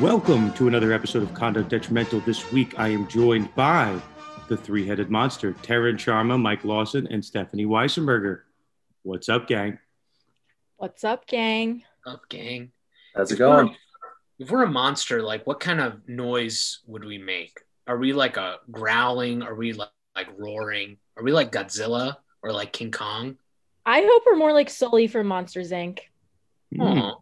Welcome to another episode of Conduct Detrimental. This week I am joined by the three headed monster, Taryn Sharma, Mike Lawson, and Stephanie Weissenberger. What's up, gang? What's up, gang? Up, gang. How's it going? If we're a monster, like what kind of noise would we make? Are we like a growling? Are we like, like roaring? Are we like Godzilla or like King Kong? I hope we're more like Sully from Monsters Inc. Aw.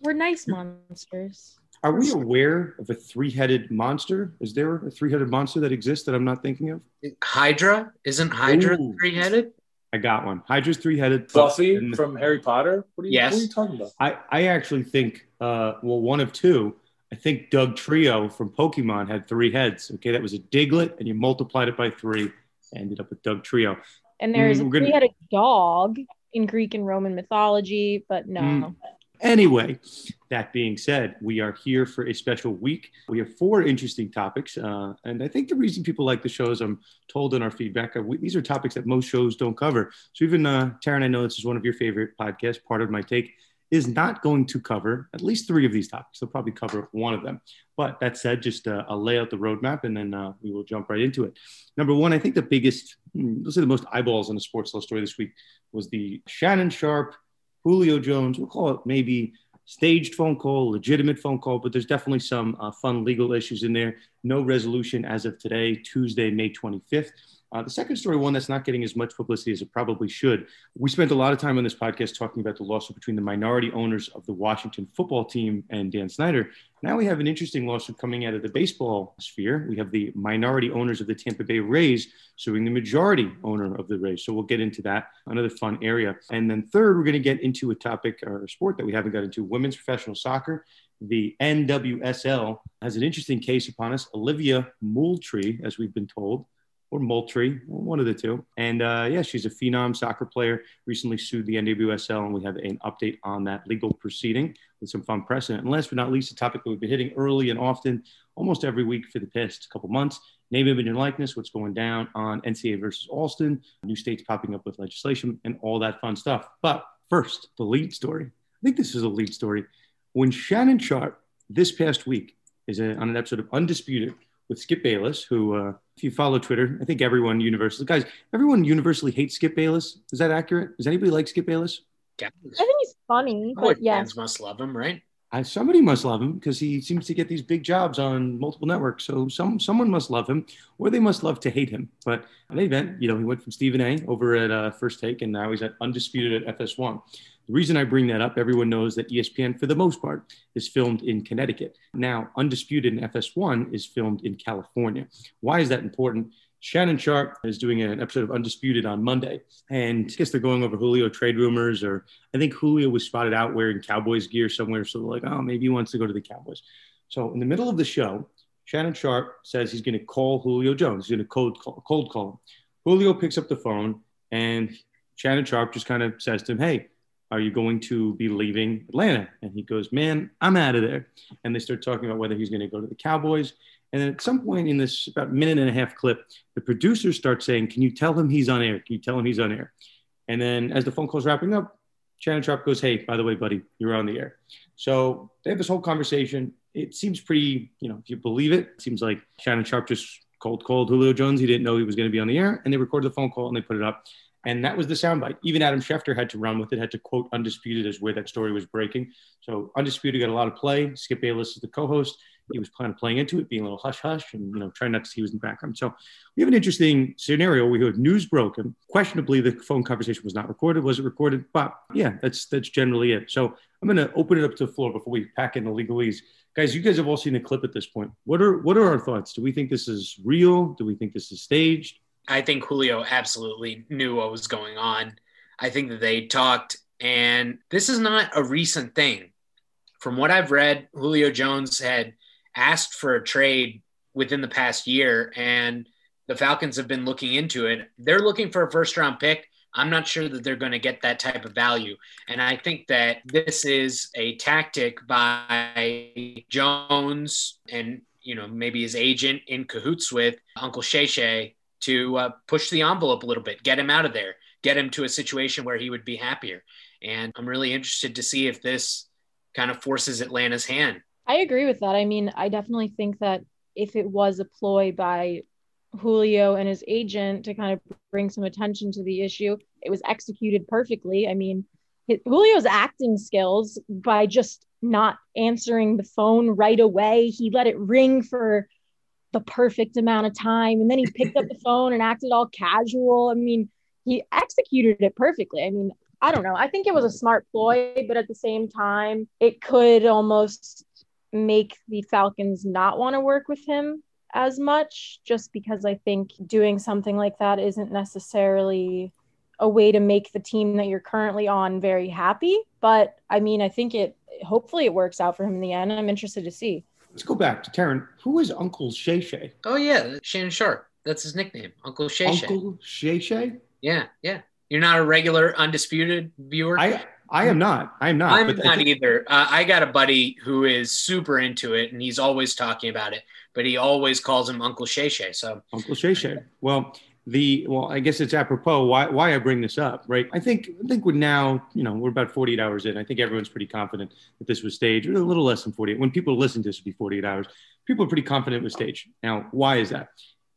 We're nice monsters. Are we aware of a three headed monster? Is there a three headed monster that exists that I'm not thinking of? Hydra? Isn't Hydra Ooh. three headed? I got one. Hydra's three headed. Fluffy from Harry Potter? What are you, Yes. what are you talking about? I, I actually think, uh, well, one of two. I think Dugtrio from Pokemon had three heads. Okay, that was a Diglett, and you multiplied it by three, ended up with Dugtrio. And there's Mm, a we're gonna- dog in Greek and Roman mythology, but no. Mm. Anyway, that being said, we are here for a special week. We have four interesting topics. Uh, and I think the reason people like the show, as I'm told in our feedback, we, these are topics that most shows don't cover. So even uh, Taryn, I know this is one of your favorite podcasts. Pardon My Take is not going to cover at least three of these topics. They'll probably cover one of them. But that said, just uh, I'll lay out the roadmap and then uh, we will jump right into it. Number one, I think the biggest, hmm, let's say the most eyeballs on the sports law story this week was the Shannon Sharpe Julio Jones, we'll call it maybe staged phone call, legitimate phone call, but there's definitely some uh, fun legal issues in there. No resolution as of today, Tuesday, May 25th. Uh, the second story, one that's not getting as much publicity as it probably should. We spent a lot of time on this podcast talking about the lawsuit between the minority owners of the Washington football team and Dan Snyder. Now we have an interesting lawsuit coming out of the baseball sphere. We have the minority owners of the Tampa Bay Rays suing the majority owner of the Rays. So we'll get into that, another fun area. And then third, we're going to get into a topic or a sport that we haven't got into women's professional soccer. The NWSL has an interesting case upon us. Olivia Moultrie, as we've been told, or Moultrie, one of the two. And uh, yeah, she's a phenom soccer player, recently sued the NWSL, and we have an update on that legal proceeding with some fun precedent. And last but not least, a topic that we've been hitting early and often, almost every week for the past couple months. Name, image, and likeness, what's going down on NCAA versus Alston, new states popping up with legislation, and all that fun stuff. But first, the lead story. I think this is a lead story. When Shannon Sharpe this past week is on an episode of Undisputed with Skip Bayless, who, uh, if you follow Twitter, I think everyone universally, guys, everyone universally hates Skip Bayless. Is that accurate? Does anybody like Skip Bayless? Yeah. I think he's funny, Oh, but yeah. fans must love him, right? I, somebody must love him because he seems to get these big jobs on multiple networks. So some someone must love him, or they must love to hate him. But in any event, you know, he went from Stephen A. over at uh, First Take, and now he's at Undisputed at FS1. The reason I bring that up, everyone knows that ESPN, for the most part, is filmed in Connecticut. Now, Undisputed in FS1 is filmed in California. Why is that important? Shannon Sharpe is doing an episode of Undisputed on Monday, and I guess they're going over Julio trade rumors, or I think Julio was spotted out wearing Cowboys gear somewhere, so they're like, oh, maybe he wants to go to the Cowboys. So in the middle of the show, Shannon Sharpe says he's going to call Julio Jones. He's going to cold call, cold call him. Julio picks up the phone, and Shannon Sharpe just kind of says to him, hey, are you going to be leaving Atlanta? And he goes, man, I'm out of there. And they start talking about whether he's going to go to the Cowboys. And then at some point in this about minute and a half clip, the producers start saying, Can you tell him he's on air? Can you tell him he's on air? And then as the phone call's wrapping up, Shannon Sharpe goes, Hey, by the way, buddy, you're on the air. So they have this whole conversation. It seems pretty, you know, if you believe it, it seems like Shannon Sharpe just cold called Julio Jones. He didn't know he was going to be on the air. And they recorded the phone call and they put it up. And that was the soundbite. Even Adam Schefter had to run with it, had to quote Undisputed as where that story was breaking. So Undisputed got a lot of play. Skip Bayless is the co-host. He was kind of playing into it, being a little hush hush, and you know, trying not to see who's in the background. So we have an interesting scenario. We heard news broken. Questionably, the phone conversation was not recorded. Was it recorded? But yeah, that's that's generally it. So I'm going to open it up to the floor before we pack in the legalese. Guys, you guys have all seen the clip at this point. What are what are our thoughts? Do we think this is real? Do we think this is staged? I think Julio absolutely knew what was going on. I think that they talked, and this is not a recent thing. From what I've read, Julio Jones had asked for a trade within the past year, and the Falcons have been looking into it. They're looking for a first round pick. I'm not sure that they're going to get that type of value. And I think that this is a tactic by Jones and, you know, maybe his agent in cahoots with Uncle Shay Shay to uh, push the envelope a little bit, get him out of there, get him to a situation where he would be happier. And I'm really interested to see if this kind of forces Atlanta's hand. I agree with that. I mean, I definitely think that if it was a ploy by Julio and his agent to kind of bring some attention to the issue, it was executed perfectly. I mean, Julio's acting skills by just not answering the phone right away, he let it ring for the perfect amount of time and then he picked up the phone and acted all casual. I mean, he executed it perfectly. I mean, I don't know. I think it was a smart ploy, but at the same time, it could almost make the Falcons not want to work with him as much just because I think doing something like that isn't necessarily a way to make the team that you're currently on very happy. But I mean, I think it hopefully it works out for him in the end. I'm interested to see. Let's go back to Taryn. Who is Uncle Shay Shay? Oh yeah, Shannon Sharpe. That's his nickname, Uncle Shay Shay. Uncle Shay Shay? Yeah, yeah. You're not a regular undisputed viewer. I I am not. I'm not. I'm not think- either. Uh, I got a buddy who is super into it, and he's always talking about it. But he always calls him Uncle Shay Shay. So Uncle Shay Shay. Well, the well, I guess it's apropos why why I bring this up, right? I think I think we're now, you know, we're about 48 hours in. I think everyone's pretty confident that this was staged. A little less than 48. When people listen to this, would be 48 hours. People are pretty confident it was staged. Now, why is that?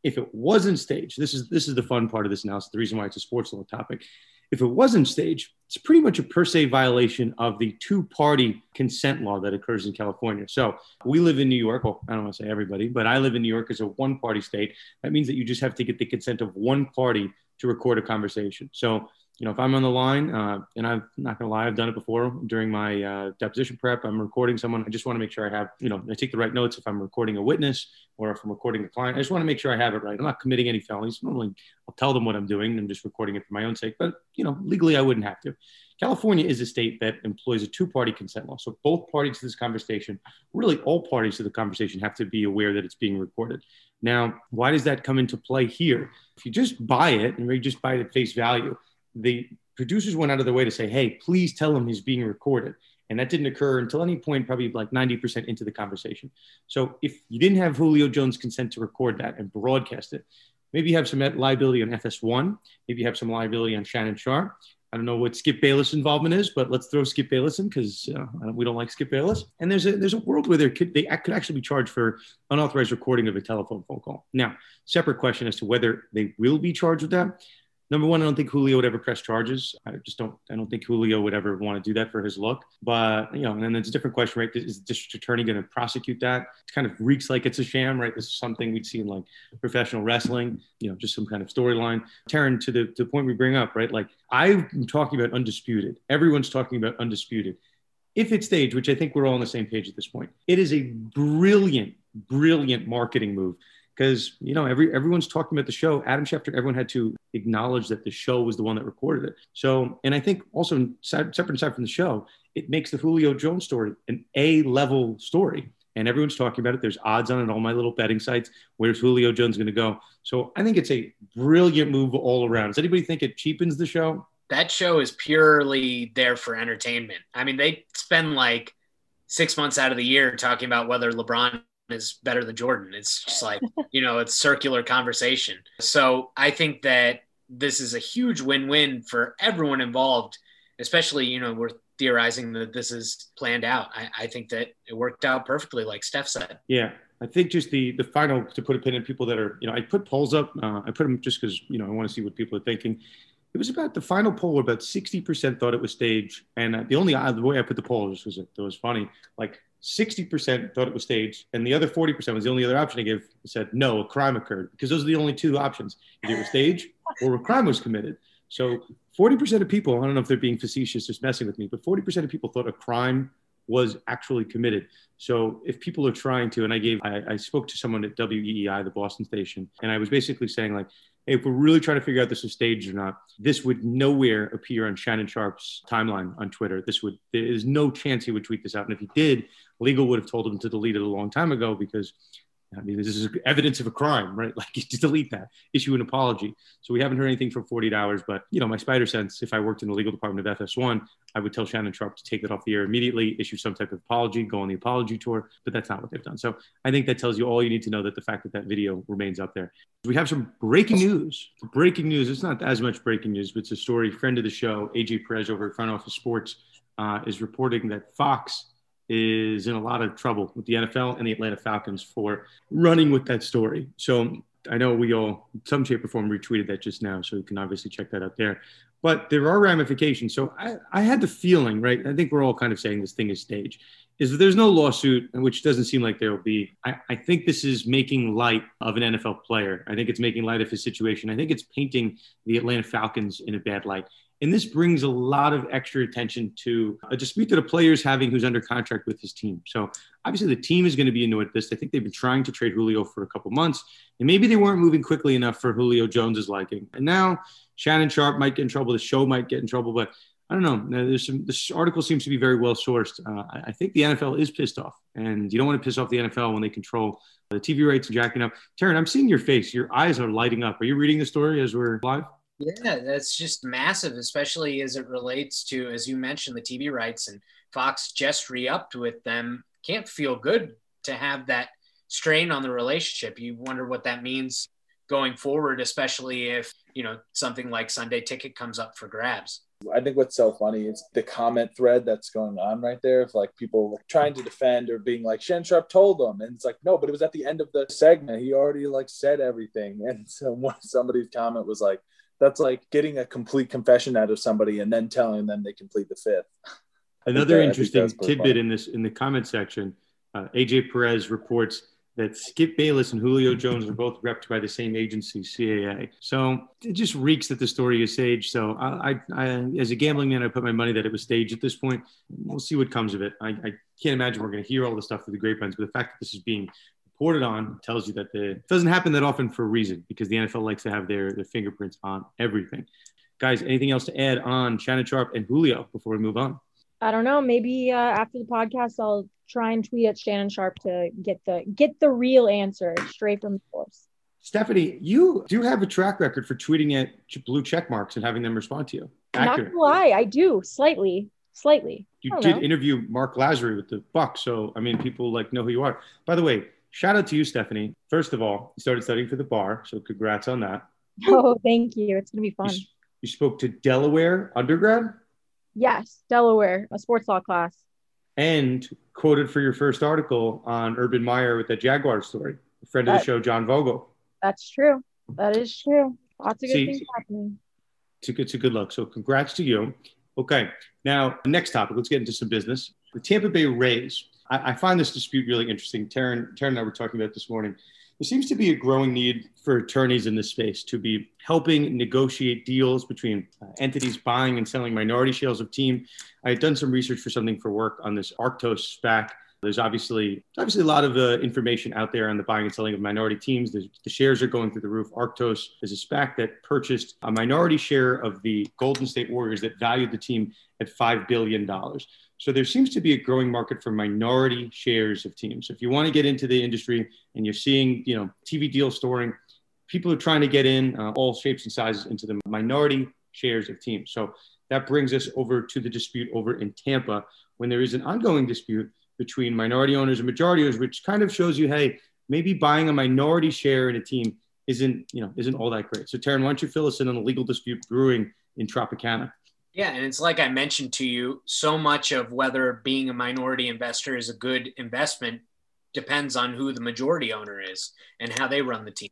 If it wasn't staged, this is this is the fun part of this analysis. The reason why it's a sports law topic. If it wasn't staged, it's pretty much a per se violation of the two party consent law that occurs in California. So we live in New York. Well, I don't want to say everybody, but I live in New York as a one party state. That means that you just have to get the consent of one party to record a conversation. So you know, if I'm on the line, uh, and I'm not gonna lie, I've done it before during my uh, deposition prep. I'm recording someone. I just want to make sure I have, you know, I take the right notes. If I'm recording a witness or if I'm recording a client, I just want to make sure I have it right. I'm not committing any felonies. Normally, I'll tell them what I'm doing. I'm just recording it for my own sake. But you know, legally, I wouldn't have to. California is a state that employs a two-party consent law. So both parties to this conversation, really all parties to the conversation, have to be aware that it's being recorded. Now, why does that come into play here? If you just buy it and you just buy it at face value the producers went out of their way to say, hey, please tell him he's being recorded. And that didn't occur until any point, probably like 90% into the conversation. So if you didn't have Julio Jones' consent to record that and broadcast it, maybe you have some liability on FS1, maybe you have some liability on Shannon Sharpe. I don't know what Skip Bayless involvement is, but let's throw Skip Bayless in because uh, we don't like Skip Bayless. And there's a there's a world where there could they could actually be charged for unauthorized recording of a telephone phone call. Now, separate question as to whether they will be charged with that number one, I don't think Julio would ever press charges. I just don't. I don't think Julio would ever want to do that for his look. But you know, and then it's a different question, right? Is the district attorney going to prosecute that? It kind of reeks like it's a sham, right? This is something we'd see in like professional wrestling. You know, just some kind of storyline. Taryn, to the to the point we bring up, right? Like I'm talking about undisputed. Everyone's talking about undisputed. If it's staged, which I think we're all on the same page at this point, it is a brilliant, brilliant marketing move because you know every everyone's talking about the show. Adam Schefter, everyone had to acknowledge that the show was the one that recorded it. So, and I think also separate aside from the show, it makes the Julio Jones story an A level story, and everyone's talking about it. There's odds on it. All my little betting sites. Where's Julio Jones going to go? So, I think it's a brilliant move all around. Does anybody think it cheapens the show? That show is purely there for entertainment. I mean, they spend like six months out of the year talking about whether LeBron is better than Jordan. It's just like, you know, it's circular conversation. So I think that this is a huge win win for everyone involved, especially, you know, we're theorizing that this is planned out. I, I think that it worked out perfectly, like Steph said. Yeah. I think just the the final to put a pin in people that are, you know, I put polls up. Uh, I put them just because, you know, I want to see what people are thinking. It was about the final poll, about 60% thought it was staged. And uh, the only uh, the way I put the poll was, was it, it was funny. Like 60% thought it was staged, and the other 40% was the only other option I gave said no, a crime occurred because those are the only two options. Either it was staged or a crime was committed. So 40% of people, I don't know if they're being facetious, just messing with me, but 40% of people thought a crime was actually committed. So if people are trying to, and I gave, I, I spoke to someone at WEEI, the Boston station, and I was basically saying like, hey, if we're really trying to figure out this is staged or not, this would nowhere appear on Shannon Sharpe's timeline on Twitter. This would, there is no chance he would tweet this out. And if he did, legal would have told him to delete it a long time ago because I mean, this is evidence of a crime, right? Like, delete that, issue an apology. So we haven't heard anything for 48 hours. But you know, my spider sense, if I worked in the legal department of FS1, I would tell Shannon Sharpe to take that off the air immediately, issue some type of apology, go on the apology tour. But that's not what they've done. So I think that tells you all you need to know that the fact that that video remains up there. We have some breaking news. Breaking news. It's not as much breaking news, but it's a story. Friend of the show, AJ Perez over at Front Office Sports, uh, is reporting that Fox is in a lot of trouble with the NFL and the Atlanta Falcons for running with that story. So I know we all, some shape or form, retweeted that just now. So you can obviously check that out there. But there are ramifications. So I, I had the feeling, right? I think we're all kind of saying this thing is staged. Is that there's no lawsuit, which doesn't seem like there will be. I, I think this is making light of an NFL player. I think it's making light of his situation. I think it's painting the Atlanta Falcons in a bad light. And this brings a lot of extra attention to a dispute that a player is having who's under contract with his team. So obviously the team is going to be annoyed at this. I think they've been trying to trade Julio for a couple months, and maybe they weren't moving quickly enough for Julio Jones's liking. And now Shannon Sharpe might get in trouble. The show might get in trouble, but I don't know. There's some. This article seems to be very well sourced. Uh, I think the NFL is pissed off, and you don't want to piss off the NFL when they control the TV rates and jacking up. Taryn, I'm seeing your face. Your eyes are lighting up. Are you reading the story as we're live? Yeah, that's just massive, especially as it relates to, as you mentioned, the TV rights and Fox just re-upped with them. Can't feel good to have that strain on the relationship. You wonder what that means going forward, especially if you know something like Sunday Ticket comes up for grabs. I think what's so funny is the comment thread that's going on right there of like people like trying to defend or being like Shen Sharp told them. And it's like, no, but it was at the end of the segment. He already like said everything. And so somebody's comment was like, that's like getting a complete confession out of somebody and then telling them they complete the fifth. Another interesting tidbit in this in the comment section, uh, AJ Perez reports that Skip Bayless and Julio Jones are both repped by the same agency, CAA. So it just reeks that the story is staged. So I, I, I, as a gambling man, I put my money that it was staged at this point. We'll see what comes of it. I, I can't imagine we're going to hear all the stuff through the grapevines, but the fact that this is being reported on tells you that the, it doesn't happen that often for a reason because the NFL likes to have their, their fingerprints on everything. Guys, anything else to add on Shannon Sharpe and Julio before we move on? I don't know. Maybe uh, after the podcast, I'll try and tweet at Shannon Sharpe to get the get the real answer straight from the source. Stephanie, you do have a track record for tweeting at blue check marks and having them respond to you. Accurate. Not gonna lie, I do slightly, slightly. You did know. interview Mark Lasry with the Buck, so I mean, people like know who you are. By the way, shout out to you, Stephanie. First of all, you started studying for the bar, so congrats on that. Oh, thank you. It's gonna be fun. You, you spoke to Delaware undergrad. Yes, Delaware, a sports law class. And quoted for your first article on Urban Meyer with the Jaguar story. A friend that, of the show, John Vogel. That's true. That is true. Lots of good See, things happening. It's a, good, it's a good luck. So congrats to you. Okay. Now, next topic. Let's get into some business. The Tampa Bay Rays. I, I find this dispute really interesting. Taryn, Taryn and I were talking about this morning there seems to be a growing need for attorneys in this space to be helping negotiate deals between uh, entities buying and selling minority shares of team. I had done some research for something for work on this Arctos SPAC. There's obviously obviously a lot of uh, information out there on the buying and selling of minority teams. the shares are going through the roof. Arctos is a SPAC that purchased a minority share of the Golden State Warriors that valued the team at $5 billion. So there seems to be a growing market for minority shares of teams. If you want to get into the industry and you're seeing, you know, TV deal storing, people are trying to get in uh, all shapes and sizes into the minority shares of teams. So that brings us over to the dispute over in Tampa when there is an ongoing dispute between minority owners and majority owners, which kind of shows you, hey, maybe buying a minority share in a team isn't, you know, isn't all that great. So Taryn, why don't you fill us in on the legal dispute brewing in Tropicana? Yeah, and it's like I mentioned to you, so much of whether being a minority investor is a good investment depends on who the majority owner is and how they run the team.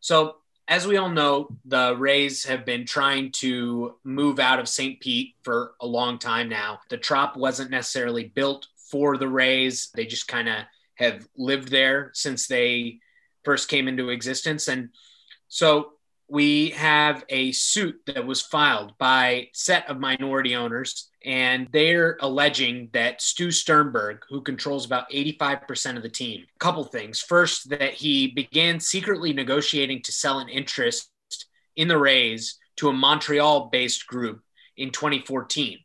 So, as we all know, the Rays have been trying to move out of St. Pete for a long time now. The Trop wasn't necessarily built for the Rays, they just kind of have lived there since they first came into existence. And so we have a suit that was filed by set of minority owners and they're alleging that Stu Sternberg, who controls about 85% of the team, a couple things. First, that he began secretly negotiating to sell an interest in the Rays to a Montreal based group in 2014.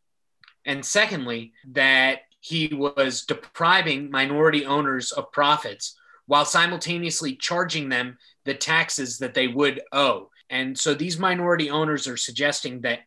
And secondly, that he was depriving minority owners of profits while simultaneously charging them the taxes that they would owe. And so these minority owners are suggesting that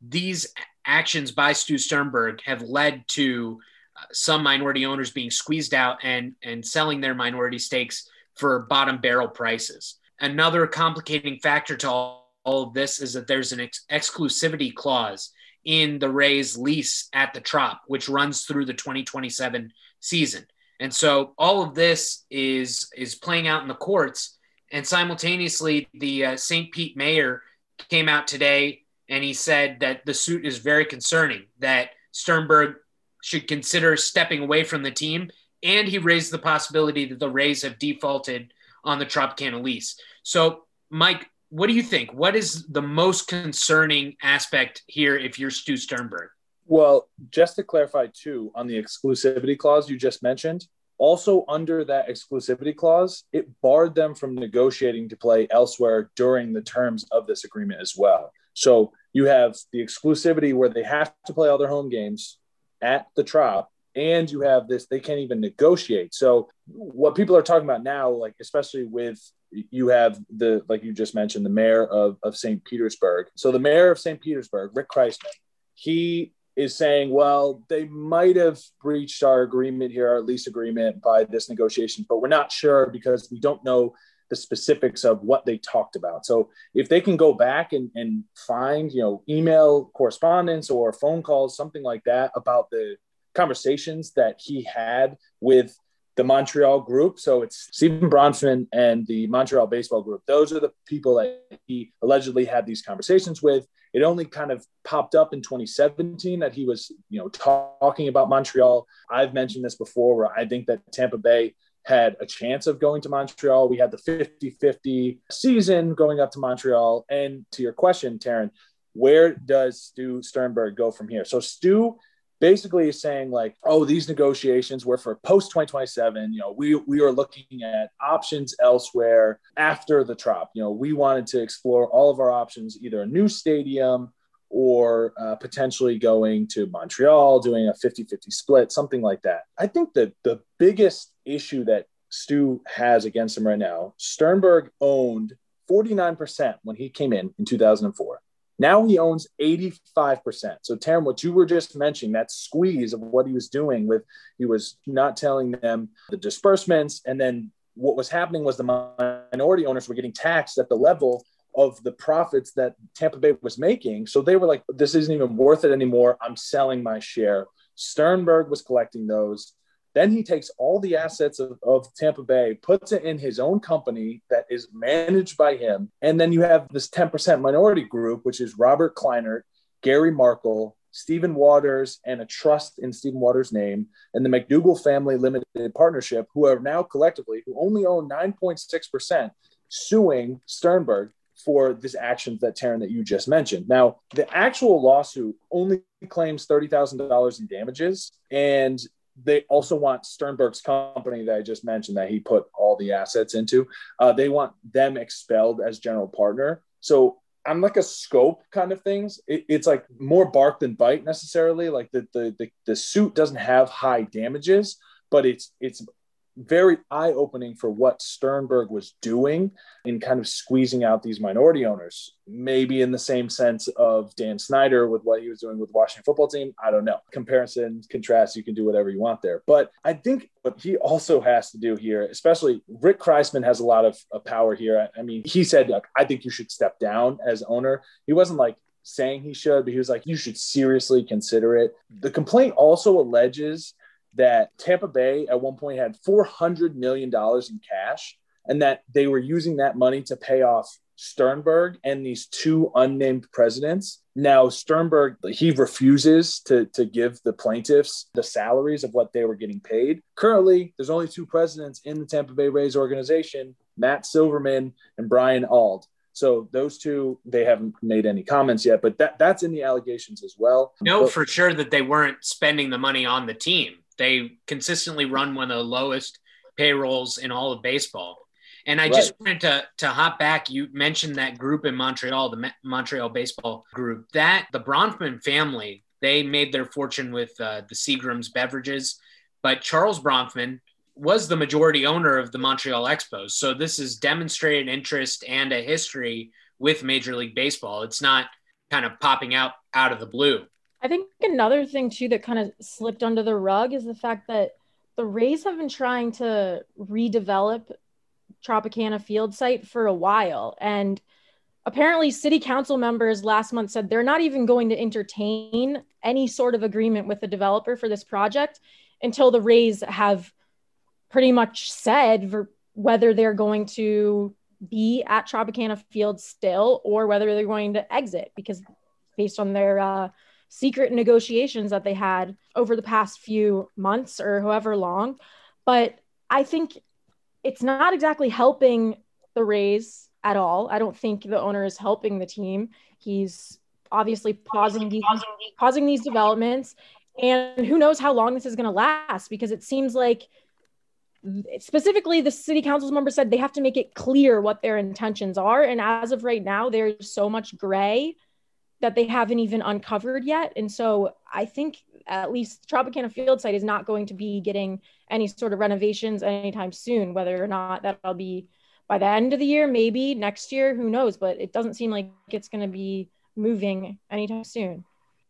these actions by Stu Sternberg have led to uh, some minority owners being squeezed out and, and selling their minority stakes for bottom barrel prices. Another complicating factor to all, all of this is that there's an ex- exclusivity clause in the Rays lease at the Trop, which runs through the 2027 season. And so all of this is is playing out in the courts. And simultaneously, the uh, St. Pete mayor came out today and he said that the suit is very concerning, that Sternberg should consider stepping away from the team. And he raised the possibility that the Rays have defaulted on the Tropicana lease. So, Mike, what do you think? What is the most concerning aspect here if you're Stu Sternberg? Well, just to clarify, too, on the exclusivity clause you just mentioned, also under that exclusivity clause, it barred them from negotiating to play elsewhere during the terms of this agreement as well. So you have the exclusivity where they have to play all their home games at the Trop, and you have this, they can't even negotiate. So what people are talking about now, like especially with you have the like you just mentioned, the mayor of, of St. Petersburg. So the mayor of St. Petersburg, Rick Kriseman, he is saying, well, they might have breached our agreement here, our lease agreement by this negotiation, but we're not sure because we don't know the specifics of what they talked about. So if they can go back and, and find, you know, email correspondence or phone calls, something like that about the conversations that he had with the Montreal group. So it's Stephen Bronfman and the Montreal baseball group. Those are the people that he allegedly had these conversations with. It only kind of popped up in 2017 that he was, you know, talking about Montreal. I've mentioned this before where I think that Tampa Bay had a chance of going to Montreal. We had the 50 50 season going up to Montreal. And to your question, Taryn, where does Stu Sternberg go from here? So, Stu basically is saying like, oh, these negotiations were for post 2027. You know, we we are looking at options elsewhere after the Trop. You know, we wanted to explore all of our options, either a new stadium or uh, potentially going to Montreal, doing a 50 50 split, something like that. I think that the biggest issue that Stu has against him right now, Sternberg owned 49% when he came in in 2004. Now he owns 85%. So, Taryn, what you were just mentioning, that squeeze of what he was doing with, he was not telling them the disbursements. And then what was happening was the minority owners were getting taxed at the level of the profits that Tampa Bay was making. So they were like, this isn't even worth it anymore. I'm selling my share. Sternberg was collecting those. Then he takes all the assets of, of, Tampa Bay, puts it in his own company that is managed by him. And then you have this 10% minority group, which is Robert Kleinert, Gary Markle, Stephen Waters, and a trust in Stephen Waters' name, and the McDougal Family Limited Partnership, who are now collectively, who only own 9.6%, suing Sternberg for this action that Taryn that you just mentioned. Now, the actual lawsuit only claims $30,000 in damages, and they also want Sternberg's company that I just mentioned that he put all the assets into. Uh, they want them expelled as general partner. So I'm like a scope kind of things, it, it's like more bark than bite necessarily. Like the, the the the suit doesn't have high damages, but it's it's very eye opening for what Sternberg was doing in kind of squeezing out these minority owners. Maybe in the same sense of Dan Snyder with what he was doing with the Washington football team. I don't know. Comparison, contrast, you can do whatever you want there. But I think what he also has to do here, especially Rick Kriseman has a lot of, of power here. I, I mean, he said, I think you should step down as owner. He wasn't like, saying he should, but he was like, you should seriously consider it. The complaint also alleges that Tampa Bay at one point had $400 million in cash and that they were using that money to pay off Sternberg and these two unnamed presidents. Now, Sternberg, he refuses to, to give the plaintiffs the salaries of what they were getting paid. Currently, there's only two presidents in the Tampa Bay Rays organization Matt Silverman and Brian Auld. So those two, they haven't made any comments yet, but that, that's in the allegations as well. No, but, for sure that they weren't spending the money on the team. They consistently run one of the lowest payrolls in all of baseball. And I right. just wanted to to hop back. You mentioned that group in Montreal, the Montreal baseball group. That the Bronfman family, they made their fortune with uh, the Seagram's beverages, but Charles Bronfman was the majority owner of the Montreal Expos. So this is demonstrated interest and a history with Major League Baseball. It's not kind of popping out out of the blue. I think another thing too that kind of slipped under the rug is the fact that the Rays have been trying to redevelop Tropicana field site for a while. And apparently city council members last month said they're not even going to entertain any sort of agreement with the developer for this project until the Rays have pretty much said whether they're going to be at Tropicana Field still or whether they're going to exit because based on their uh, secret negotiations that they had over the past few months or however long. But I think it's not exactly helping the Rays at all. I don't think the owner is helping the team. He's obviously pausing these pausing these developments and who knows how long this is going to last because it seems like specifically the city council's member said they have to make it clear what their intentions are and as of right now there's so much gray that they haven't even uncovered yet and so i think at least tropicana field site is not going to be getting any sort of renovations anytime soon whether or not that'll be by the end of the year, maybe next year, who knows? But it doesn't seem like it's going to be moving anytime soon.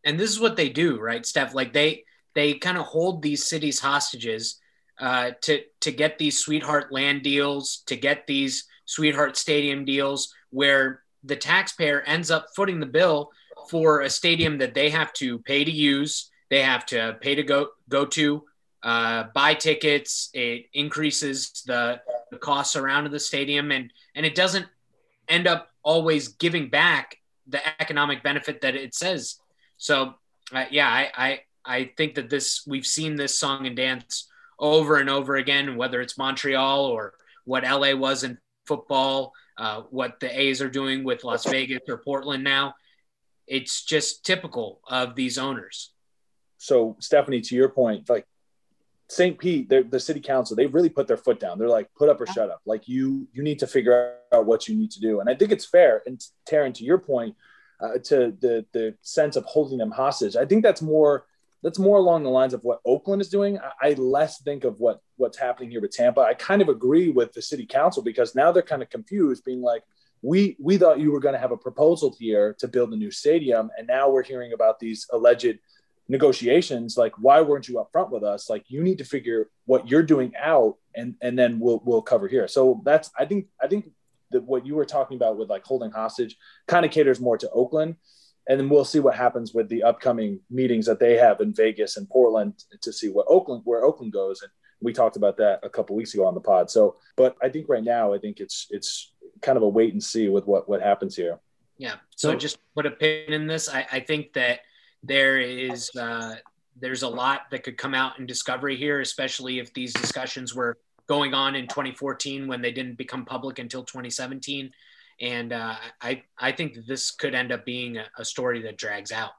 And this is what they do, right, Steph? Like they they kind of hold these cities hostages uh, to to get these sweetheart land deals, to get these sweetheart stadium deals, where the taxpayer ends up footing the bill for a stadium that they have to pay to use, they have to pay to go go to, uh, buy tickets. It increases the the costs around the stadium, and and it doesn't end up always giving back the economic benefit that it says. So uh, yeah, I, I I think that this we've seen this song and dance over and over again, whether it's Montreal or what LA was in football, uh, what the A's are doing with Las Vegas or Portland now. It's just typical of these owners. So, Stephanie, to your point, like St. Pete, the city council, they've really put their foot down. They're like, put up or shut up. Like you, you need to figure out what you need to do. And I think it's fair. And Taryn, to your point, uh, to the the sense of holding them hostage, I think that's more that's more along the lines of what Oakland is doing. I, I less think of what what's happening here with Tampa. I kind of agree with the city council because now they're kind of confused, being like, we we thought you were going to have a proposal here to build a new stadium, and now we're hearing about these alleged negotiations like why weren't you upfront with us? Like you need to figure what you're doing out and and then we'll we'll cover here. So that's i think i think that what you were talking about with like holding hostage kind of caters more to oakland and then we'll see what happens with the upcoming meetings that they have in vegas and portland to see what oakland where oakland goes and we talked about that a couple weeks ago on the pod. So but i think right now i think it's it's kind of a wait and see with what what happens here yeah so, so just put a pin in this i, I think that there is uh, there's a lot that could come out in discovery here, especially if these discussions were going on in 2014 when they didn't become public until 2017. And uh, I I think this could end up being a, a story that drags out.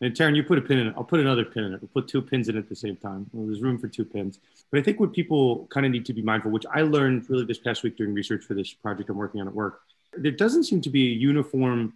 And Taryn, you put a pin in it. I'll put another pin in it. We'll put two pins in it at the same time. Well, there's room for two pins. But I think what people kind of need to be mindful, which I learned really this past week doing research for this project I'm working on at work, there doesn't seem to be a uniform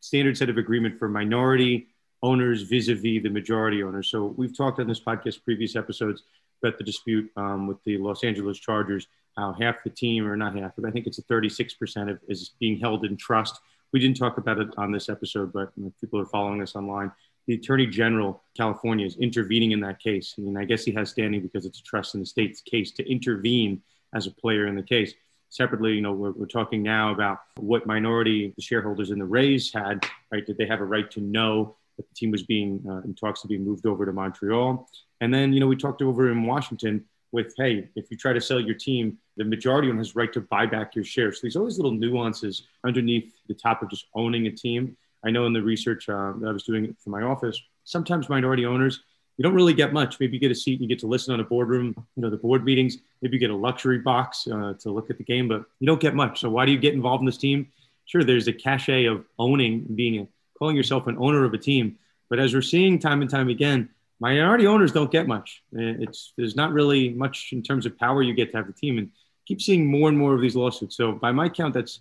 standard set of agreement for minority owners vis-a-vis the majority owners. So we've talked on this podcast, previous episodes, about the dispute um, with the Los Angeles Chargers, how half the team, or not half, but I think it's a 36% of, is being held in trust. We didn't talk about it on this episode, but you know, people are following us online. The Attorney General California is intervening in that case. I mean, I guess he has standing because it's a trust in the state's case to intervene as a player in the case. Separately, you know, we're, we're talking now about what minority the shareholders in the Rays had, right? Did they have a right to know that the team was being uh, in talks to be moved over to Montreal. And then, you know, we talked over in Washington with, hey, if you try to sell your team, the majority owner has right to buy back your shares. So there's always little nuances underneath the top of just owning a team. I know in the research uh, that I was doing for my office, sometimes minority owners, you don't really get much. Maybe you get a seat and you get to listen on a boardroom, you know, the board meetings. Maybe you get a luxury box uh, to look at the game, but you don't get much. So why do you get involved in this team? Sure, there's a cachet of owning, being a calling yourself an owner of a team. But as we're seeing time and time again, minority owners don't get much. It's there's not really much in terms of power you get to have the team, and keep seeing more and more of these lawsuits. So by my count, that's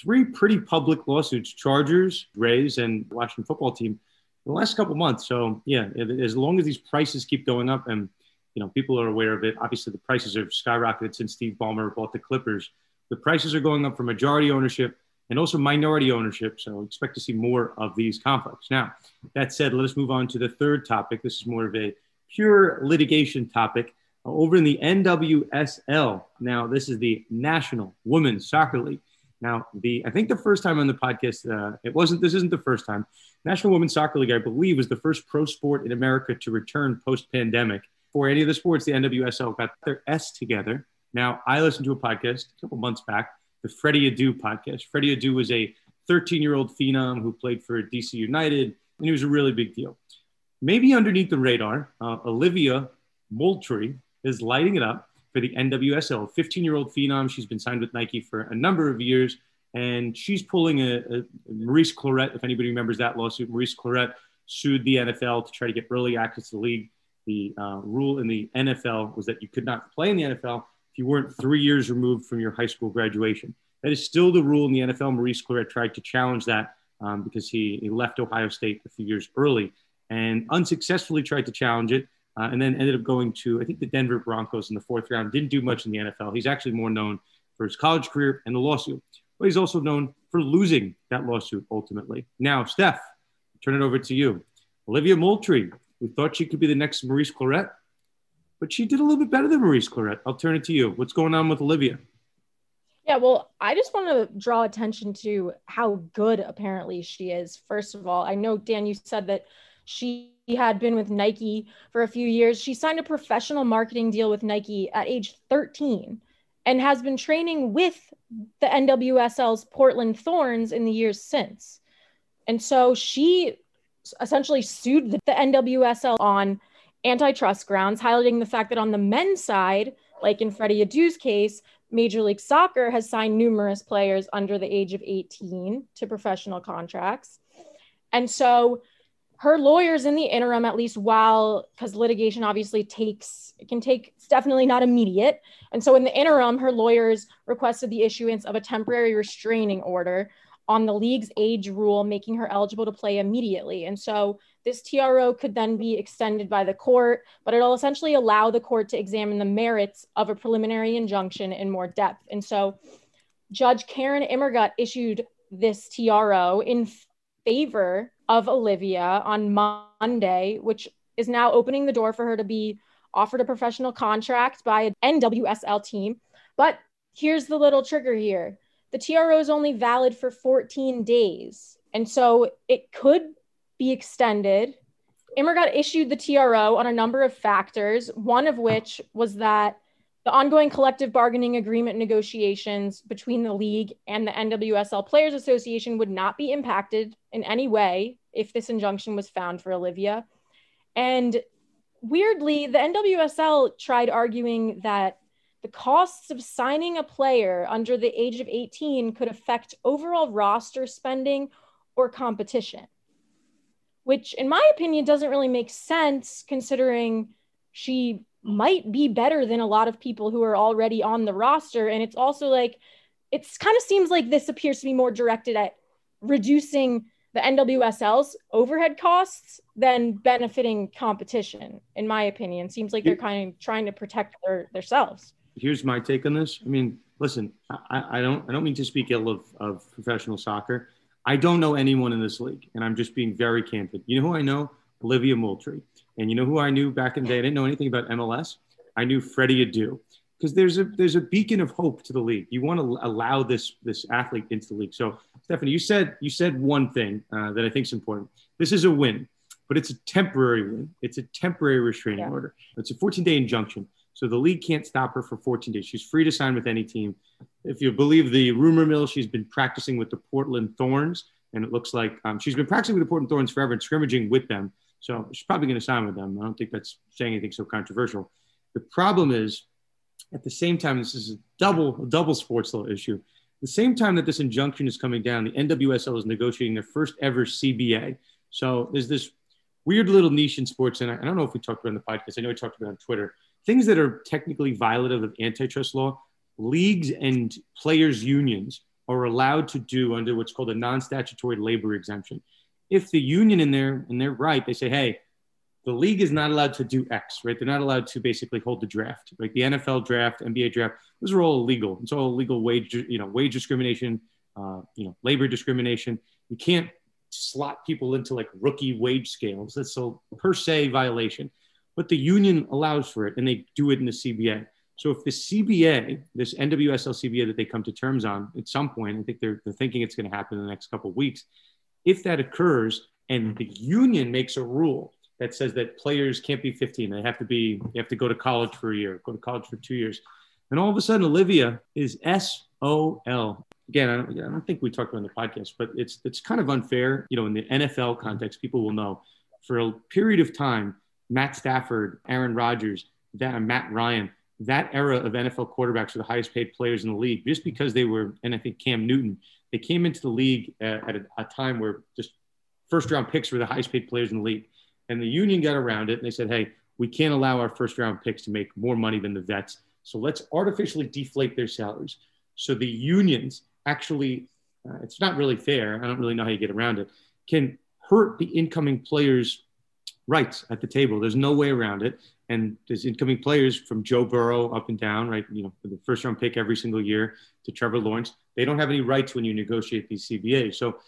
three pretty public lawsuits: Chargers, Rays, and Washington Football Team. The last couple months. So yeah, as long as these prices keep going up, and you know people are aware of it. Obviously, the prices have skyrocketed since Steve Ballmer bought the Clippers. The prices are going up for majority ownership and also minority ownership. So expect to see more of these conflicts. Now, that said, let us move on to the third topic. This is more of a pure litigation topic. Over in the NWSL, now this is the National Women's Soccer League. Now, the I think the first time on the podcast, uh, it wasn't. This isn't the first time. National Women's Soccer League, I believe, was the first pro sport in America to return post-pandemic. For any of the sports, the NWSL got their S together. Now, I listened to a podcast a couple months back, the Freddie Adu podcast. Freddie Adu was a 13-year-old phenom who played for DC United, and he was a really big deal. Maybe underneath the radar, uh, Olivia Moultrie is lighting it up for the NWSL. 15 year old phenom. She's been signed with Nike for a number of years. And she's pulling a, a Maurice Clarett, if anybody remembers that lawsuit. Maurice Clarett sued the NFL to try to get early access to the league. The uh, rule in the NFL was that you could not play in the NFL if you weren't three years removed from your high school graduation. That is still the rule in the NFL. Maurice Clarett tried to challenge that um, because he, he left Ohio State a few years early and unsuccessfully tried to challenge it uh, and then ended up going to, I think, the Denver Broncos in the fourth round. Didn't do much in the NFL. He's actually more known for his college career and the lawsuit, but he's also known for losing that lawsuit ultimately. Now, Steph, turn it over to you. Olivia Moultrie, we thought she could be the next Maurice Clarett, but she did a little bit better than Maurice Clarett. I'll turn it to you. What's going on with Olivia? Yeah, well, I just want to draw attention to how good apparently she is. First of all, I know, Dan, you said that she had been with Nike for a few years. She signed a professional marketing deal with Nike at age 13 and has been training with the NWSL's Portland Thorns in the years since. And so she essentially sued the NWSL on antitrust grounds, highlighting the fact that on the men's side, like in Freddie Adu's case, Major League Soccer has signed numerous players under the age of 18 to professional contracts. And so her lawyers in the interim, at least while, because litigation obviously takes, it can take, it's definitely not immediate. And so in the interim, her lawyers requested the issuance of a temporary restraining order on the league's age rule, making her eligible to play immediately. And so this TRO could then be extended by the court, but it'll essentially allow the court to examine the merits of a preliminary injunction in more depth. And so Judge Karen Immergut issued this TRO in favor of Olivia on Monday, which is now opening the door for her to be offered a professional contract by an NWSL team. But here's the little trigger here the TRO is only valid for 14 days. And so it could be extended. Immergut issued the TRO on a number of factors, one of which was that the ongoing collective bargaining agreement negotiations between the league and the NWSL Players Association would not be impacted in any way if this injunction was found for Olivia. And weirdly, the NWSL tried arguing that the costs of signing a player under the age of 18 could affect overall roster spending or competition, which, in my opinion, doesn't really make sense considering she might be better than a lot of people who are already on the roster. And it's also like, it's kind of seems like this appears to be more directed at reducing the NWSL's overhead costs than benefiting competition, in my opinion. Seems like they're kind of trying to protect their themselves. Here's my take on this. I mean, listen, I, I don't I don't mean to speak ill of, of professional soccer. I don't know anyone in this league, and I'm just being very candid. You know who I know? Olivia Moultrie. And you know who I knew back in the day? I didn't know anything about MLS. I knew Freddie Adu because there's a there's a beacon of hope to the league. You want to allow this this athlete into the league. So Stephanie, you said you said one thing uh, that I think is important. This is a win, but it's a temporary win. It's a temporary restraining yeah. order. It's a 14 day injunction. So the league can't stop her for 14 days. She's free to sign with any team. If you believe the rumor mill, she's been practicing with the Portland Thorns, and it looks like um, she's been practicing with the Portland Thorns forever and scrimmaging with them. So she's probably going to sign with them. I don't think that's saying anything so controversial. The problem is, at the same time, this is a double a double sports law issue. the same time that this injunction is coming down, the NWSL is negotiating their first ever CBA. So there's this weird little niche in sports, and I, I don't know if we talked about in the podcast. I know we talked about on Twitter things that are technically violative of antitrust law. Leagues and players' unions are allowed to do under what's called a non-statutory labor exemption if the union in there and they're right, they say, hey, the league is not allowed to do X, right? They're not allowed to basically hold the draft, like the NFL draft, NBA draft. Those are all illegal. It's all illegal wage, you know, wage discrimination, uh, you know, labor discrimination. You can't slot people into like rookie wage scales. That's a per se violation. But the union allows for it, and they do it in the CBA. So if the CBA, this NWSL CBA that they come to terms on at some point, I think they're, they're thinking it's going to happen in the next couple weeks. If that occurs and the union makes a rule that says that players can't be 15, they have to be, they have to go to college for a year, go to college for two years. And all of a sudden, Olivia is S O L. Again, I don't, I don't think we talked about in the podcast, but it's it's kind of unfair. You know, in the NFL context, people will know for a period of time, Matt Stafford, Aaron Rodgers, that Matt Ryan, that era of NFL quarterbacks were the highest paid players in the league just because they were, and I think Cam Newton, they came into the league at, at a, a, time where just first round picks were the highest paid players in the league. And the union got around it and they said, hey, we can't allow our first round picks to make more money than the vets. So let's artificially deflate their salaries. So the unions actually, uh, it's not really fair. I don't really know how you get around it, can hurt the incoming players' rights at the table. There's no way around it and there's incoming players from Joe Burrow up and down, right? You know, the first round pick every single year to Trevor Lawrence. They don't have any rights when you negotiate these CBAs. So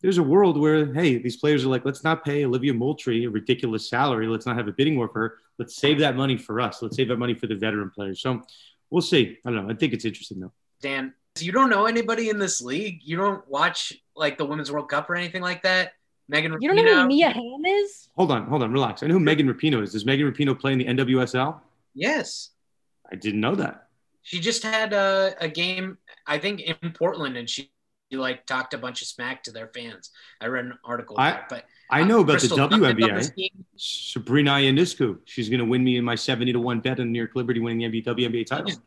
there's a world where, hey, these players are like, let's not pay Olivia Moultrie a ridiculous salary. Let's not have a bidding war for her. Let's save that money for us. Let's save that money for the veteran players. So we'll see. I don't know. I think it's interesting though. Dan, you don't know anybody in this league. You don't watch like the Women's World Cup or anything like that. Megan Rapinoe. You don't know who Mia Hamm is? Hold on, hold on, relax. I know who Megan Rapinoe is. Does Megan Rapinoe play in the NWSL? Yes. I didn't know that. She just had a, a game, I think, in Portland, and she, she like talked a bunch of smack to their fans. I read an article, I, about, but I know about Crystal the WNBA. Sabrina Ionescu. She's going to win me in my seventy to one bet on New York Liberty winning the WNBA title. She's,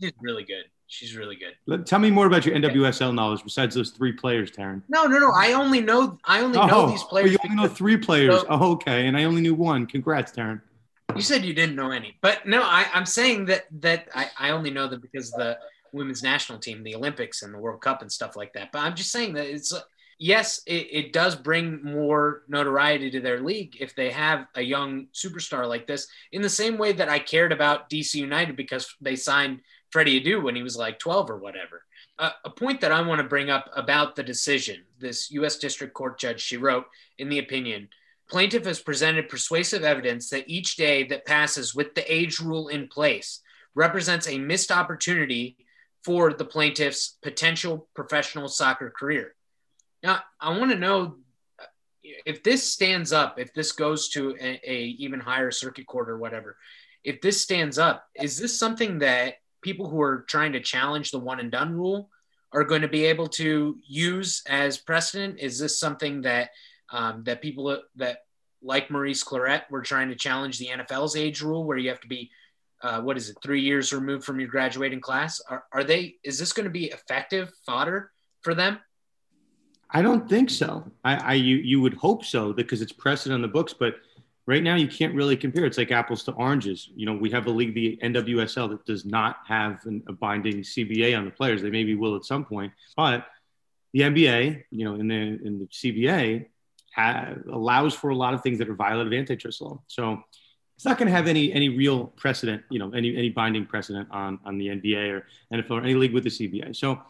she's really good. She's really good. Let, tell me more about your NWSL knowledge besides those three players, Taryn. No, no, no. I only know I only oh, know these oh, players. you only know three players. So, oh, okay. And I only knew one. Congrats, Taryn. You said you didn't know any, but no, I, I'm saying that that I, I only know them because the women's national team, the Olympics and the World Cup and stuff like that. But I'm just saying that it's yes, it, it does bring more notoriety to their league if they have a young superstar like this. In the same way that I cared about DC United because they signed Freddie Adu when he was like 12 or whatever. Uh, a point that I want to bring up about the decision, this U.S. District Court judge, she wrote in the opinion, plaintiff has presented persuasive evidence that each day that passes with the age rule in place represents a missed opportunity for the plaintiff's potential professional soccer career. Now, I want to know if this stands up, if this goes to a, a even higher circuit court or whatever, if this stands up, is this something that people who are trying to challenge the one and done rule are going to be able to use as precedent? Is this something that um, that people that like Maurice Clarett were trying to challenge the NFL's age rule, where you have to be uh, what is it, three years removed from your graduating class? Are, are they? Is this going to be effective fodder for them? I don't think so. I, I you you would hope so because it's precedent on the books, but right now you can't really compare. It's like apples to oranges. You know, we have a league, the NWSL, that does not have an, a binding CBA on the players. They maybe will at some point, but the NBA, you know, in the in the CBA, allows for a lot of things that are violent of antitrust law. So it's not going to have any any real precedent, you know, any any binding precedent on on the NBA or NFL or any league with the CBA. So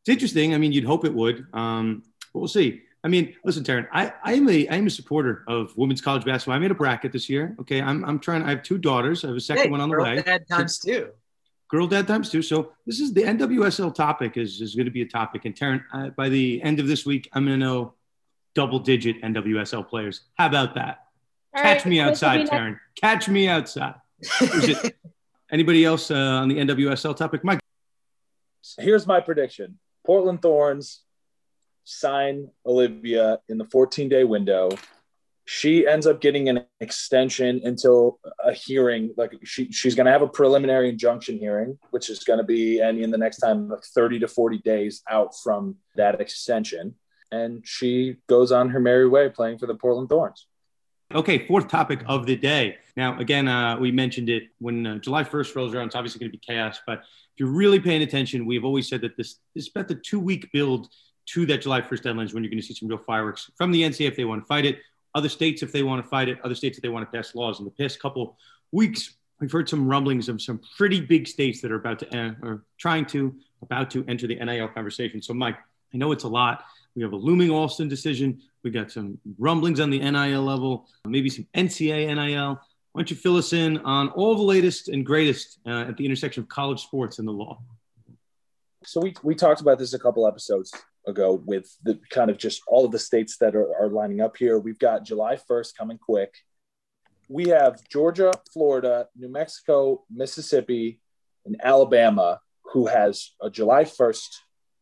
it's interesting. I mean, you'd hope it would, um, but we'll see. I mean, listen, Taryn, I, I am a I am a supporter of women's college basketball. I made a bracket this year. Okay, I'm I'm trying. I have two daughters. I have a second hey, one on the way. Dad times two. Girl dad times two. So this is the NWSL topic is is going to be a topic. And Taryn, uh, by the end of this week, I'm going to know double digit NWSL players. How about that? All Catch right, me outside, Taryn. Catch me outside. Anybody else uh, on the NWSL topic, Mike? Here's my prediction: Portland Thorns sign Olivia in the 14 day window. She ends up getting an extension until a hearing. Like she, she's going to have a preliminary injunction hearing, which is going to be and in the next time like 30 to 40 days out from that extension. And she goes on her merry way playing for the Portland Thorns. Okay, fourth topic of the day. Now, again, uh, we mentioned it when uh, July 1st rolls around. It's obviously going to be chaos, but if you're really paying attention, we've always said that this, this is about the two week build to that July 1st deadline is when you're going to see some real fireworks from the NCAA if they want to fight it, other states if they want to fight it, other states if they want to pass laws. In the past couple weeks, we've heard some rumblings of some pretty big states that are about to uh, or trying to about to enter the NIL conversation. So, Mike, I know it's a lot. We have a looming Alston decision. We got some rumblings on the NIL level, maybe some NCAA NIL. Why don't you fill us in on all the latest and greatest uh, at the intersection of college sports and the law? So we, we talked about this a couple episodes ago with the kind of just all of the states that are, are lining up here. We've got July 1st coming quick. We have Georgia, Florida, New Mexico, Mississippi, and Alabama, who has a July 1st,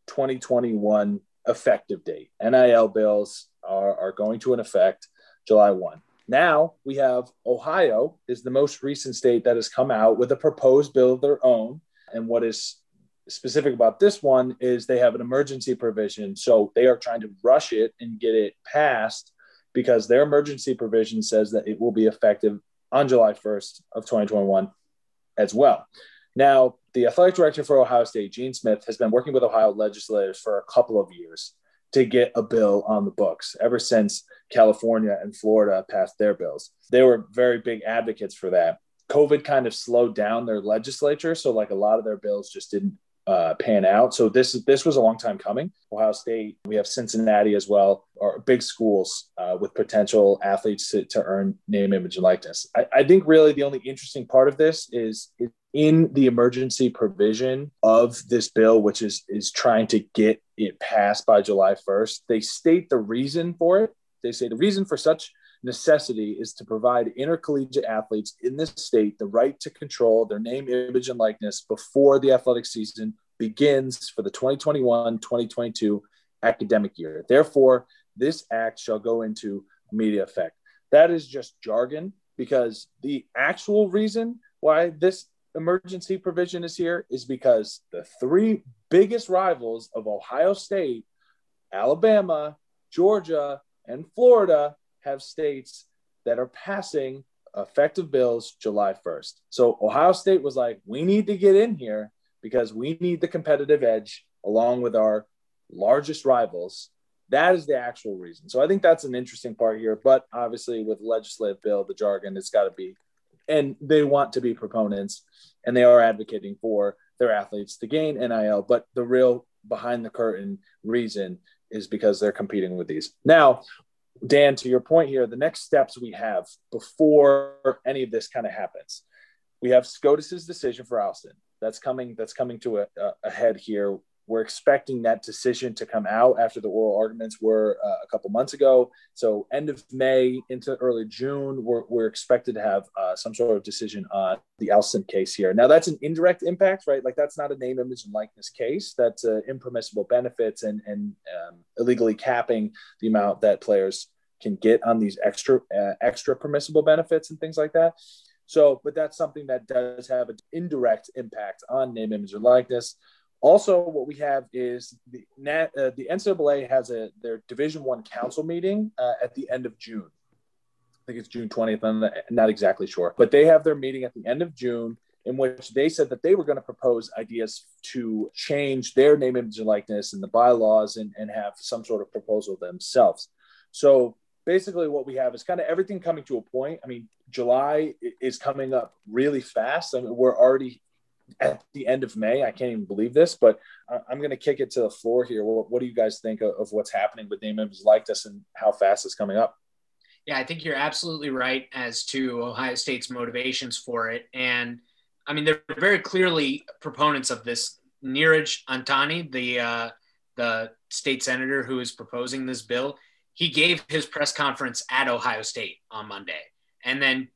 2021 effective date. NIL bills are, are going to an effect July 1. Now we have Ohio is the most recent state that has come out with a proposed bill of their own. And what is specific about this one is they have an emergency provision. So they are trying to rush it and get it passed because their emergency provision says that it will be effective on July 1st of 2021 as well. Now, the athletic director for Ohio State, Gene Smith, has been working with Ohio legislators for a couple of years to get a bill on the books ever since California and Florida passed their bills. They were very big advocates for that. COVID kind of slowed down their legislature. So, like a lot of their bills just didn't uh, pan out. So this this was a long time coming. Ohio State, we have Cincinnati as well, are big schools uh, with potential athletes to, to, earn name, image, and likeness. I, I, think really the only interesting part of this is in the emergency provision of this bill, which is is trying to get it passed by July 1st. They state the reason for it. They say the reason for such necessity is to provide intercollegiate athletes in this state the right to control their name, image, and likeness before the athletic season begins for the 2021 2022 academic year. Therefore, this act shall go into immediate effect. That is just jargon because the actual reason why this emergency provision is here is because the three biggest rivals of Ohio State, Alabama, Georgia, and Florida have states that are passing effective bills July 1st. So Ohio State was like, we need to get in here because we need the competitive edge along with our largest rivals. That is the actual reason. So I think that's an interesting part here. But obviously, with legislative bill, the jargon, it's got to be, and they want to be proponents and they are advocating for their athletes to gain NIL. But the real behind the curtain reason is because they're competing with these. Now, Dan, to your point here, the next steps we have before any of this kind of happens, we have SCOTUS's decision for Alston. That's coming. That's coming to a, a head here. We're expecting that decision to come out after the oral arguments were uh, a couple months ago. So end of May into early June, we're, we're expected to have uh, some sort of decision on the Alston case here. Now that's an indirect impact, right? Like that's not a name, image, and likeness case. That's uh, impermissible benefits and and um, illegally capping the amount that players can get on these extra uh, extra permissible benefits and things like that. So, but that's something that does have an indirect impact on name, image, or likeness. Also, what we have is the uh, the NCAA has a their Division One council meeting uh, at the end of June. I think it's June twentieth. I'm not exactly sure, but they have their meeting at the end of June in which they said that they were going to propose ideas to change their name, image, and likeness and the bylaws and, and have some sort of proposal themselves. So basically, what we have is kind of everything coming to a point. I mean, July is coming up really fast. I mean, we're already at the end of May. I can't even believe this, but I'm going to kick it to the floor here. What, what do you guys think of, of what's happening with name like this and how fast it's coming up? Yeah, I think you're absolutely right as to Ohio State's motivations for it. And I mean, they're very clearly proponents of this. Neeraj Antani, the uh, the state senator who is proposing this bill, he gave his press conference at Ohio State on Monday, and then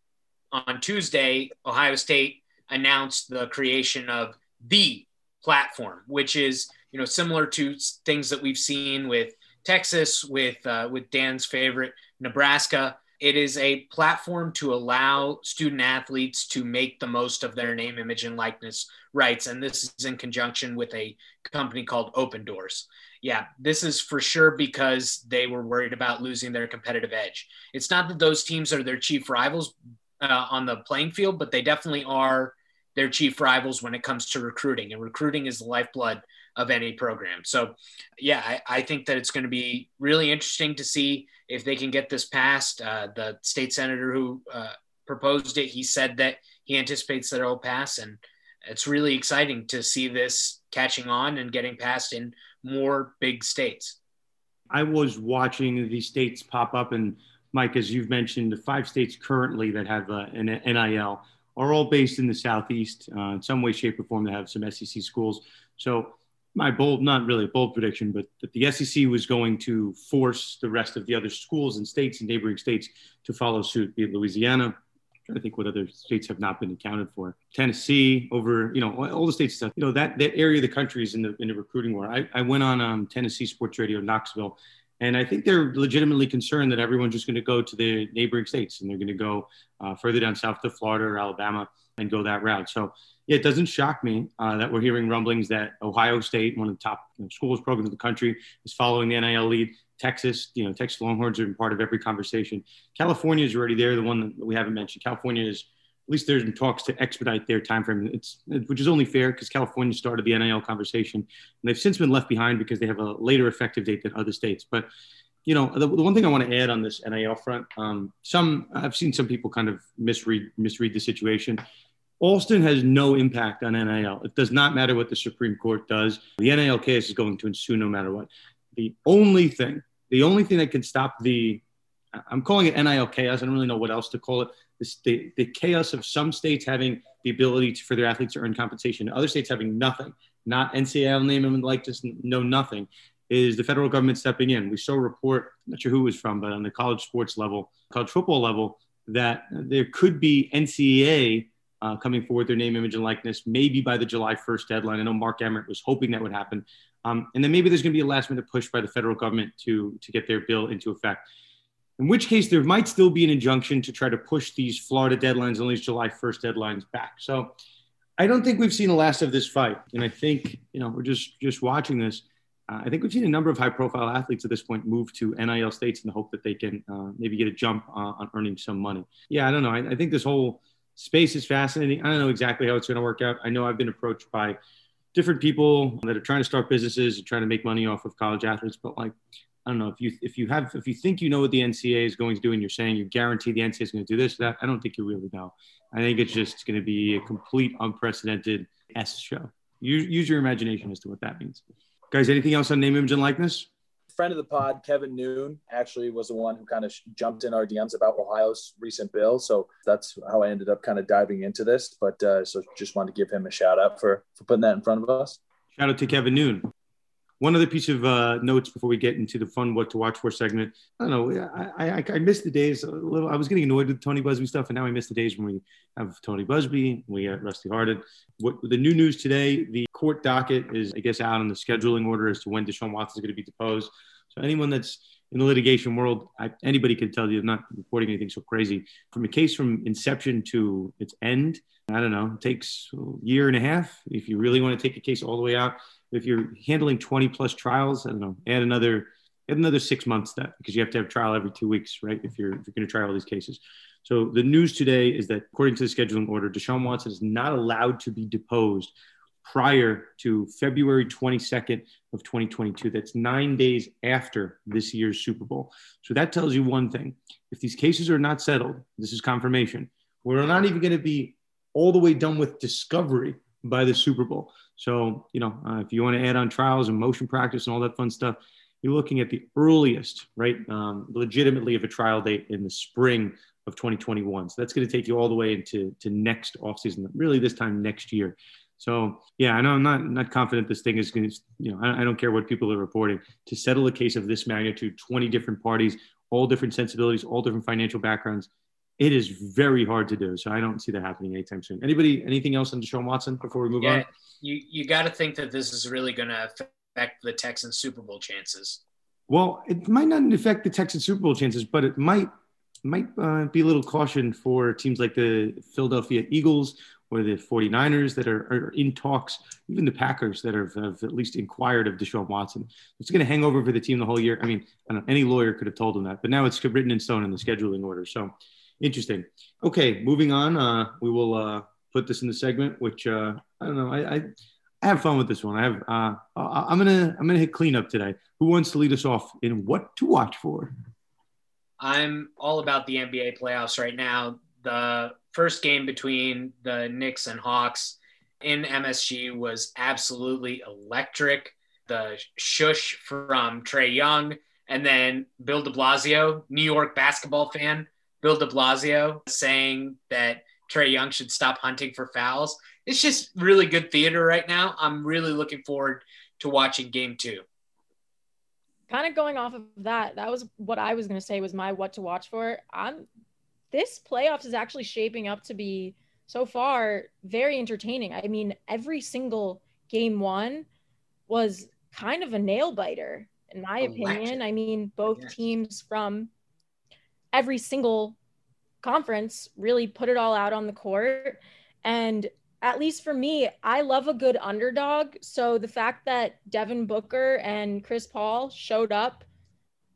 on Tuesday, Ohio State announced the creation of the platform, which is you know similar to things that we've seen with Texas, with uh, with Dan's favorite Nebraska. It is a platform to allow student athletes to make the most of their name, image, and likeness rights, and this is in conjunction with a company called Opendorse. Yeah, this is for sure because they were worried about losing their competitive edge. It's not that those teams are their chief rivals uh, on the playing field, but they definitely are their chief rivals when it comes to recruiting. And recruiting is the lifeblood of any program. So, yeah, I, I think that it's going to be really interesting to see if they can get this passed. Uh, the state senator who uh, proposed it, he said that he anticipates that it'll pass. And it's really exciting to see this catching on and getting passed in more big states. I was watching these states pop up and Mike, as you've mentioned, the five states currently that have uh, an NIL are all based in the Southeast uh, in some way, shape, or form. They have some SEC schools. So my bold, not really a bold prediction, but that the SEC was going to force the rest of the other schools and states and neighboring states to follow suit, be it Louisiana. I think what other states have not been accounted for. Tennessee, over you know all the states stuff. You know that that area of the country is in the in the recruiting war. I, I went on um, Tennessee Sports Radio Knoxville, and I think they're legitimately concerned that everyone's just going to go to the neighboring states and they're going to go uh, further down south to Florida or Alabama and go that route. So yeah, it doesn't shock me uh, that we're hearing rumblings that Ohio State, one of the top you know, schools programs in the country, is following the NIL lead. Texas, you know, Texas Longhorns are part of every conversation. California is already there. The one that we haven't mentioned, California is at least there's talks to expedite their timeframe. It's which is only fair because California started the NIL conversation, and they've since been left behind because they have a later effective date than other states. But you know, the, the one thing I want to add on this NIL front, um, some I've seen some people kind of misread misread the situation. Alston has no impact on NIL. It does not matter what the Supreme Court does. The NIL case is going to ensue no matter what. The only thing, the only thing that can stop the, I'm calling it NIL chaos. I don't really know what else to call it. This, the, the chaos of some states having the ability to, for their athletes to earn compensation, other states having nothing, not NCAA name and like just know nothing, is the federal government stepping in. We saw a report, I'm not sure who it was from, but on the college sports level, college football level, that there could be NCAA uh, coming forward their name, image, and likeness, maybe by the July 1st deadline. I know Mark Emmert was hoping that would happen. Um, and then maybe there's going to be a last minute push by the federal government to, to get their bill into effect. In which case, there might still be an injunction to try to push these Florida deadlines and these July 1st deadlines back. So I don't think we've seen the last of this fight. And I think, you know, we're just just watching this. Uh, I think we've seen a number of high profile athletes at this point move to NIL states in the hope that they can uh, maybe get a jump uh, on earning some money. Yeah, I don't know. I, I think this whole space is fascinating. I don't know exactly how it's going to work out. I know I've been approached by different people that are trying to start businesses and trying to make money off of college athletes, but like I don't know if you if you have if you think you know what the NCA is going to do and you're saying you guarantee the NCA is going to do this that I don't think you really know. I think it's just going to be a complete unprecedented S show. Use, use your imagination as to what that means. Guys, anything else on name, image, and likeness? friend of the pod, Kevin Noon, actually was the one who kind of jumped in our DMs about Ohio's recent bill. So that's how I ended up kind of diving into this. But uh, so just wanted to give him a shout out for for putting that in front of us. Shout out to Kevin Noon. One other piece of uh, notes before we get into the fun what to watch for segment. I don't know. I, I, I missed the days a little. I was getting annoyed with Tony Buzbee stuff, and now I miss the days when we have Tony Buzbee, we got Rusty Hardin. What the new news today? The court docket is, I guess, out on the scheduling order as to when Deshaun Watson is going to be deposed. So anyone that's in the litigation world, I, anybody can tell you, not reporting anything so crazy. From a case from inception to its end, I don't know, it takes a year and a half. If you really want to take a case all the way out, if you're handling 20 plus trials, I don't know, add another add another six months that because you have to have trial every two weeks, right? If you're if you're going to try all these cases. So the news today is that according to the scheduling order, Deshaun Watson is not allowed to be deposed prior to February 22nd of 2022. That's nine days after this year's Super Bowl. So that tells you one thing. If these cases are not settled, this is confirmation. We're not even going to be all the way done with discovery by the Super Bowl. So, you know, uh, if you want to add on trials and motion practice and all that fun stuff, you're looking at the earliest, right, um, legitimately of a trial date in the spring of 2021. So that's going to take you all the way into to next offseason, really this time next year. So yeah, I know I'm not not confident this thing is going to, you know, I, I, don't care what people are reporting to settle a case of this magnitude, 20 different parties, all different sensibilities, all different financial backgrounds. It is very hard to do. So I don't see that happening anytime soon. Anybody, anything else on Deshaun Watson before we move yeah, on? You you got to think that this is really going to affect the Texans Super Bowl chances. Well, it might not affect the Texans Super Bowl chances, but it might might uh, be a little caution for teams like the Philadelphia Eagles or the 49ers that are, are in talks, even the Packers that have, have, at least inquired of Deshaun Watson. It's going to hang over for the team the whole year. I mean, I any lawyer could have told them that, but now it's written in stone in the scheduling order. So interesting. Okay, moving on. Uh, we will uh, put this in the segment, which uh, I don't know. I, I, I have fun with this one. I have. Uh, I'm gonna I'm gonna hit cleanup today. Who wants to lead us off in what to watch for? I'm all about the NBA playoffs right now. The first game between the Knicks and Hawks in MSG was absolutely electric. The shush from Trae Young And then Bill de Blasio, New York basketball fan, Bill de Blasio saying that Trae Young should stop hunting for fouls. It's just really good theater right now. I'm really looking forward to watching game two. Kind of going off of that, that was what I was going to say was my what to watch for. I'm this playoffs is actually shaping up to be so far very entertaining. I mean, every single game one was kind of a nail biter, in my opinion. I mean, both yes. teams from every single conference really put it all out on the court. And at least for me, I love a good underdog. So the fact that Devin Booker and Chris Paul showed up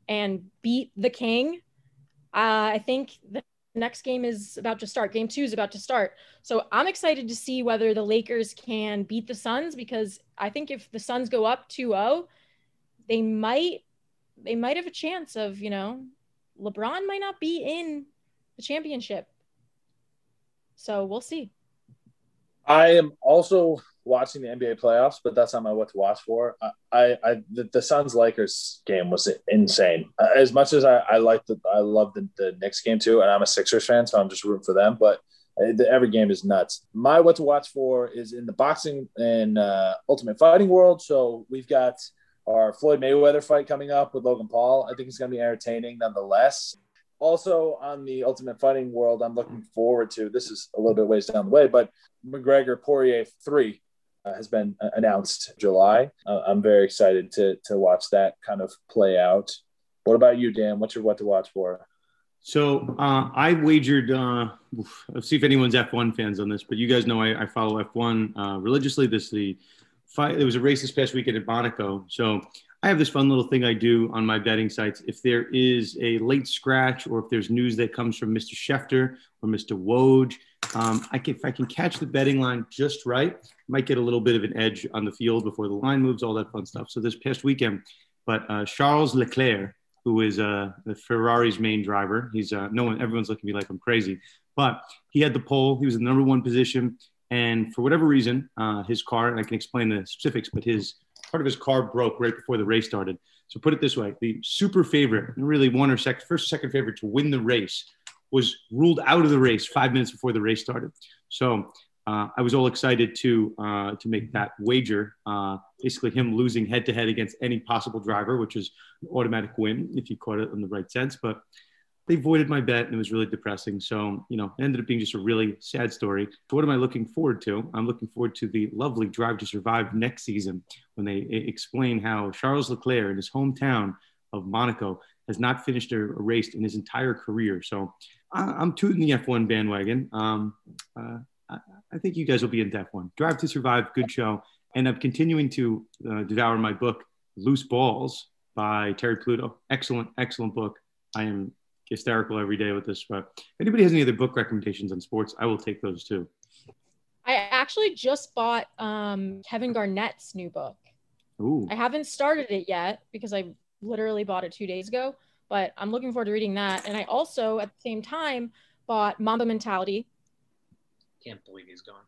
and beat the King, uh, I think next game is about to start. Game two is about to start. So I'm excited to see whether the Lakers can beat the Suns because I think if the Suns go up 2-0, they might they might have a chance of, you know, LeBron might not be in the championship. So we'll see. I am also watching the NBA playoffs, but that's not my what to watch for. I, I, the, the Suns Lakers game was insane. As much as I, I like the, I love the, the Knicks game too, and I'm a Sixers fan, so I'm just rooting for them. But the, every game is nuts. My what to watch for is in the boxing and uh, Ultimate Fighting world. So we've got our Floyd Mayweather fight coming up with Logan Paul. I think it's going to be entertaining nonetheless. Also on the Ultimate Fighting world, I'm looking forward to. This is a little bit ways down the way, but McGregor Poirier three uh, has been uh, announced July. Uh, I'm very excited to to watch that kind of play out. What about you, Dan? What's your what to watch for? So uh, I wagered. Uh, let's see if anyone's F1 fans on this, but you guys know I, I follow F1 uh, religiously. This the fight. There was a race this past weekend at Monaco, so I have this fun little thing I do on my betting sites. If there is a late scratch, or if there's news that comes from Mr. Schefter or Mr. Woj, um, I can, if I can catch the betting line just right, might get a little bit of an edge on the field before the line moves, all that fun stuff. So this past weekend, but uh, Charles Leclerc, who is uh, the Ferrari's main driver, he's uh, no one, everyone's looking at me like I'm crazy, but he had the pole. He was in the number one position, and for whatever reason, uh, his car, and I can explain the specifics, but his part of his car broke right before the race started. So put it this way: the super favorite, really one or second, first, second favorite to win the race, was ruled out of the race five minutes before the race started. So uh, I was all excited to uh, to make that wager. Uh, basically, him losing head to head against any possible driver, which is an automatic win if you caught it in the right sense. But they voided my bet and it was really depressing. So, you know, it ended up being just a really sad story. So what am I looking forward to? I'm looking forward to the lovely Drive to Survive next season when they explain how Charles Leclerc in his hometown of Monaco has not finished a, race in his entire career. So I'm tooting the F1 bandwagon. Um, uh, I, I, think you guys will be in F1. Drive to Survive, good show. And I'm continuing to uh, devour my book, Loose Balls by Terry Pluto. Excellent, excellent book. I am hysterical every day with this. But if anybody has any other book recommendations on sports, I will take those too. I actually just bought um, Kevin Garnett's new book. Ooh. I haven't started it yet because I literally bought it two days ago, but I'm looking forward to reading that. And I also, at the same time, bought Mamba Mentality. Can't believe he's gone.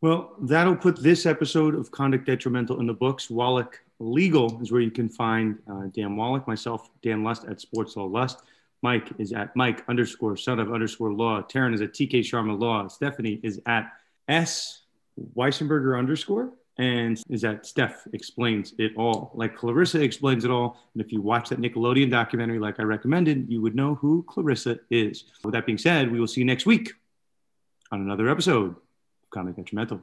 Well, that'll put this episode of Conduct Detrimental in the books. Wallach Legal is where you can find uh, Dan Wallach, myself, Dan Lust at Sports Law Lust. Mike is at Mike underscore son of underscore law. Taryn is at TK Sharma Law. Stephanie is at S Weissenberger underscore and is that Steph explains it all. Like Clarissa explains it all. And if you watch that Nickelodeon documentary, like I recommended, you would know who Clarissa is. With that being said, we will see you next week on another episode of Conduct Detrimental.